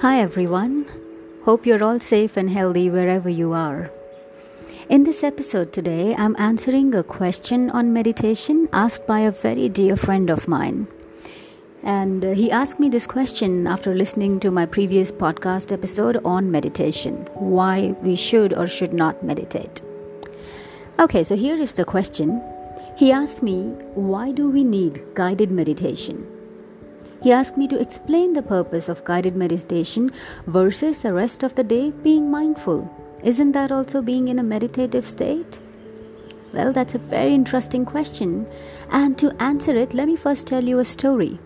Hi everyone. Hope you're all safe and healthy wherever you are. In this episode today, I'm answering a question on meditation asked by a very dear friend of mine. And uh, he asked me this question after listening to my previous podcast episode on meditation why we should or should not meditate. Okay, so here is the question. He asked me, Why do we need guided meditation? He asked me to explain the purpose of guided meditation versus the rest of the day being mindful. Isn't that also being in a meditative state? Well, that's a very interesting question. And to answer it, let me first tell you a story.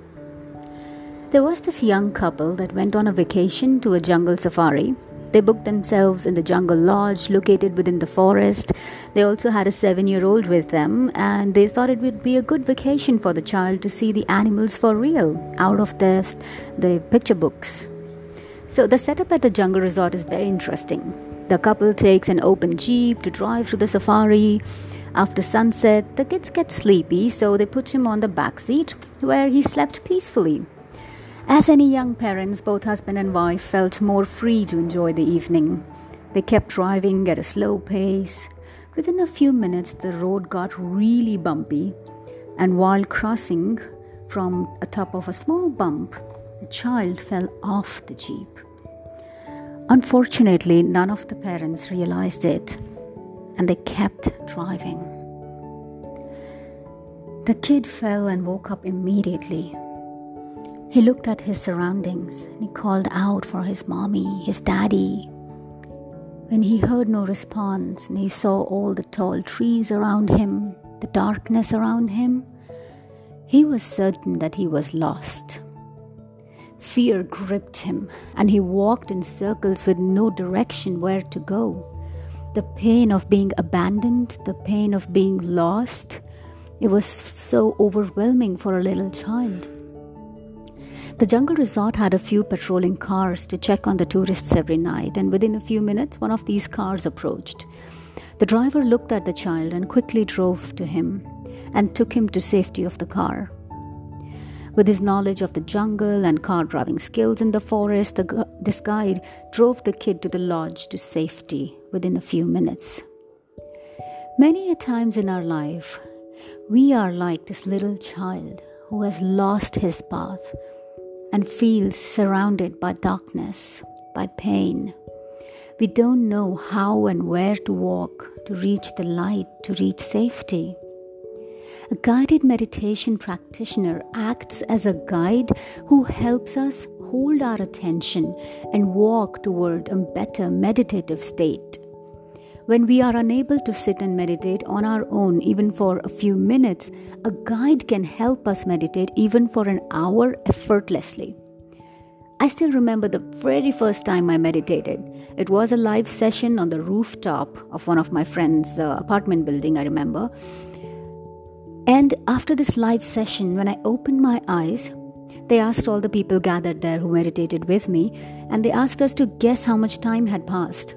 There was this young couple that went on a vacation to a jungle safari they booked themselves in the jungle lodge located within the forest. They also had a seven year old with them, and they thought it would be a good vacation for the child to see the animals for real out of the, the picture books. So, the setup at the jungle resort is very interesting. The couple takes an open jeep to drive to the safari. After sunset, the kids get sleepy, so they put him on the back seat where he slept peacefully. As any young parents, both husband and wife felt more free to enjoy the evening. They kept driving at a slow pace. Within a few minutes, the road got really bumpy, and while crossing from a top of a small bump, the child fell off the jeep. Unfortunately, none of the parents realized it, and they kept driving. The kid fell and woke up immediately. He looked at his surroundings and he called out for his mommy, his daddy. When he heard no response and he saw all the tall trees around him, the darkness around him, he was certain that he was lost. Fear gripped him and he walked in circles with no direction where to go. The pain of being abandoned, the pain of being lost, it was so overwhelming for a little child. The jungle resort had a few patrolling cars to check on the tourists every night, and within a few minutes, one of these cars approached. The driver looked at the child and quickly drove to him and took him to safety of the car. With his knowledge of the jungle and car driving skills in the forest, the, this guide drove the kid to the lodge to safety within a few minutes. Many a times in our life, we are like this little child who has lost his path and feels surrounded by darkness, by pain. We don't know how and where to walk to reach the light, to reach safety. A guided meditation practitioner acts as a guide who helps us hold our attention and walk toward a better meditative state. When we are unable to sit and meditate on our own, even for a few minutes, a guide can help us meditate even for an hour effortlessly. I still remember the very first time I meditated. It was a live session on the rooftop of one of my friends' uh, apartment building, I remember. And after this live session, when I opened my eyes, they asked all the people gathered there who meditated with me, and they asked us to guess how much time had passed.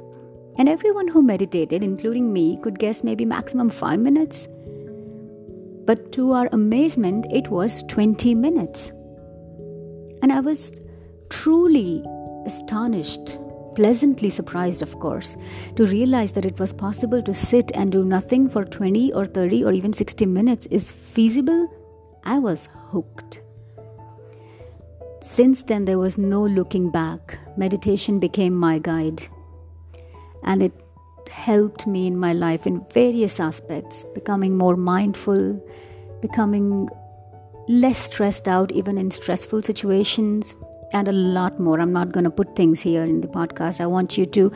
And everyone who meditated, including me, could guess maybe maximum 5 minutes. But to our amazement, it was 20 minutes. And I was truly astonished, pleasantly surprised, of course, to realize that it was possible to sit and do nothing for 20 or 30 or even 60 minutes is feasible. I was hooked. Since then, there was no looking back. Meditation became my guide and it helped me in my life in various aspects, becoming more mindful, becoming less stressed out even in stressful situations, and a lot more. I'm not going to put things here in the podcast. I want you to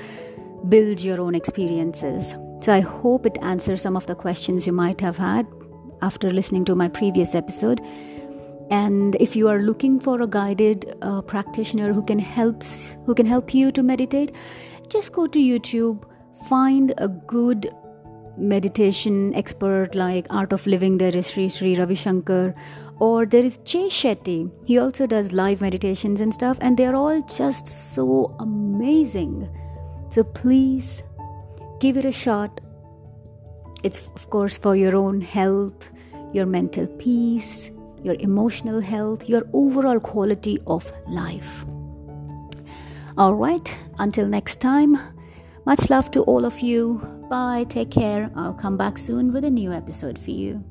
build your own experiences. So I hope it answers some of the questions you might have had after listening to my previous episode. And if you are looking for a guided uh, practitioner who can helps who can help you to meditate, just go to YouTube, find a good meditation expert like Art of Living. There is Sri Sri Ravi Shankar, or there is Jay Shetty. He also does live meditations and stuff, and they're all just so amazing. So please give it a shot. It's, of course, for your own health, your mental peace, your emotional health, your overall quality of life. All right, until next time, much love to all of you. Bye, take care. I'll come back soon with a new episode for you.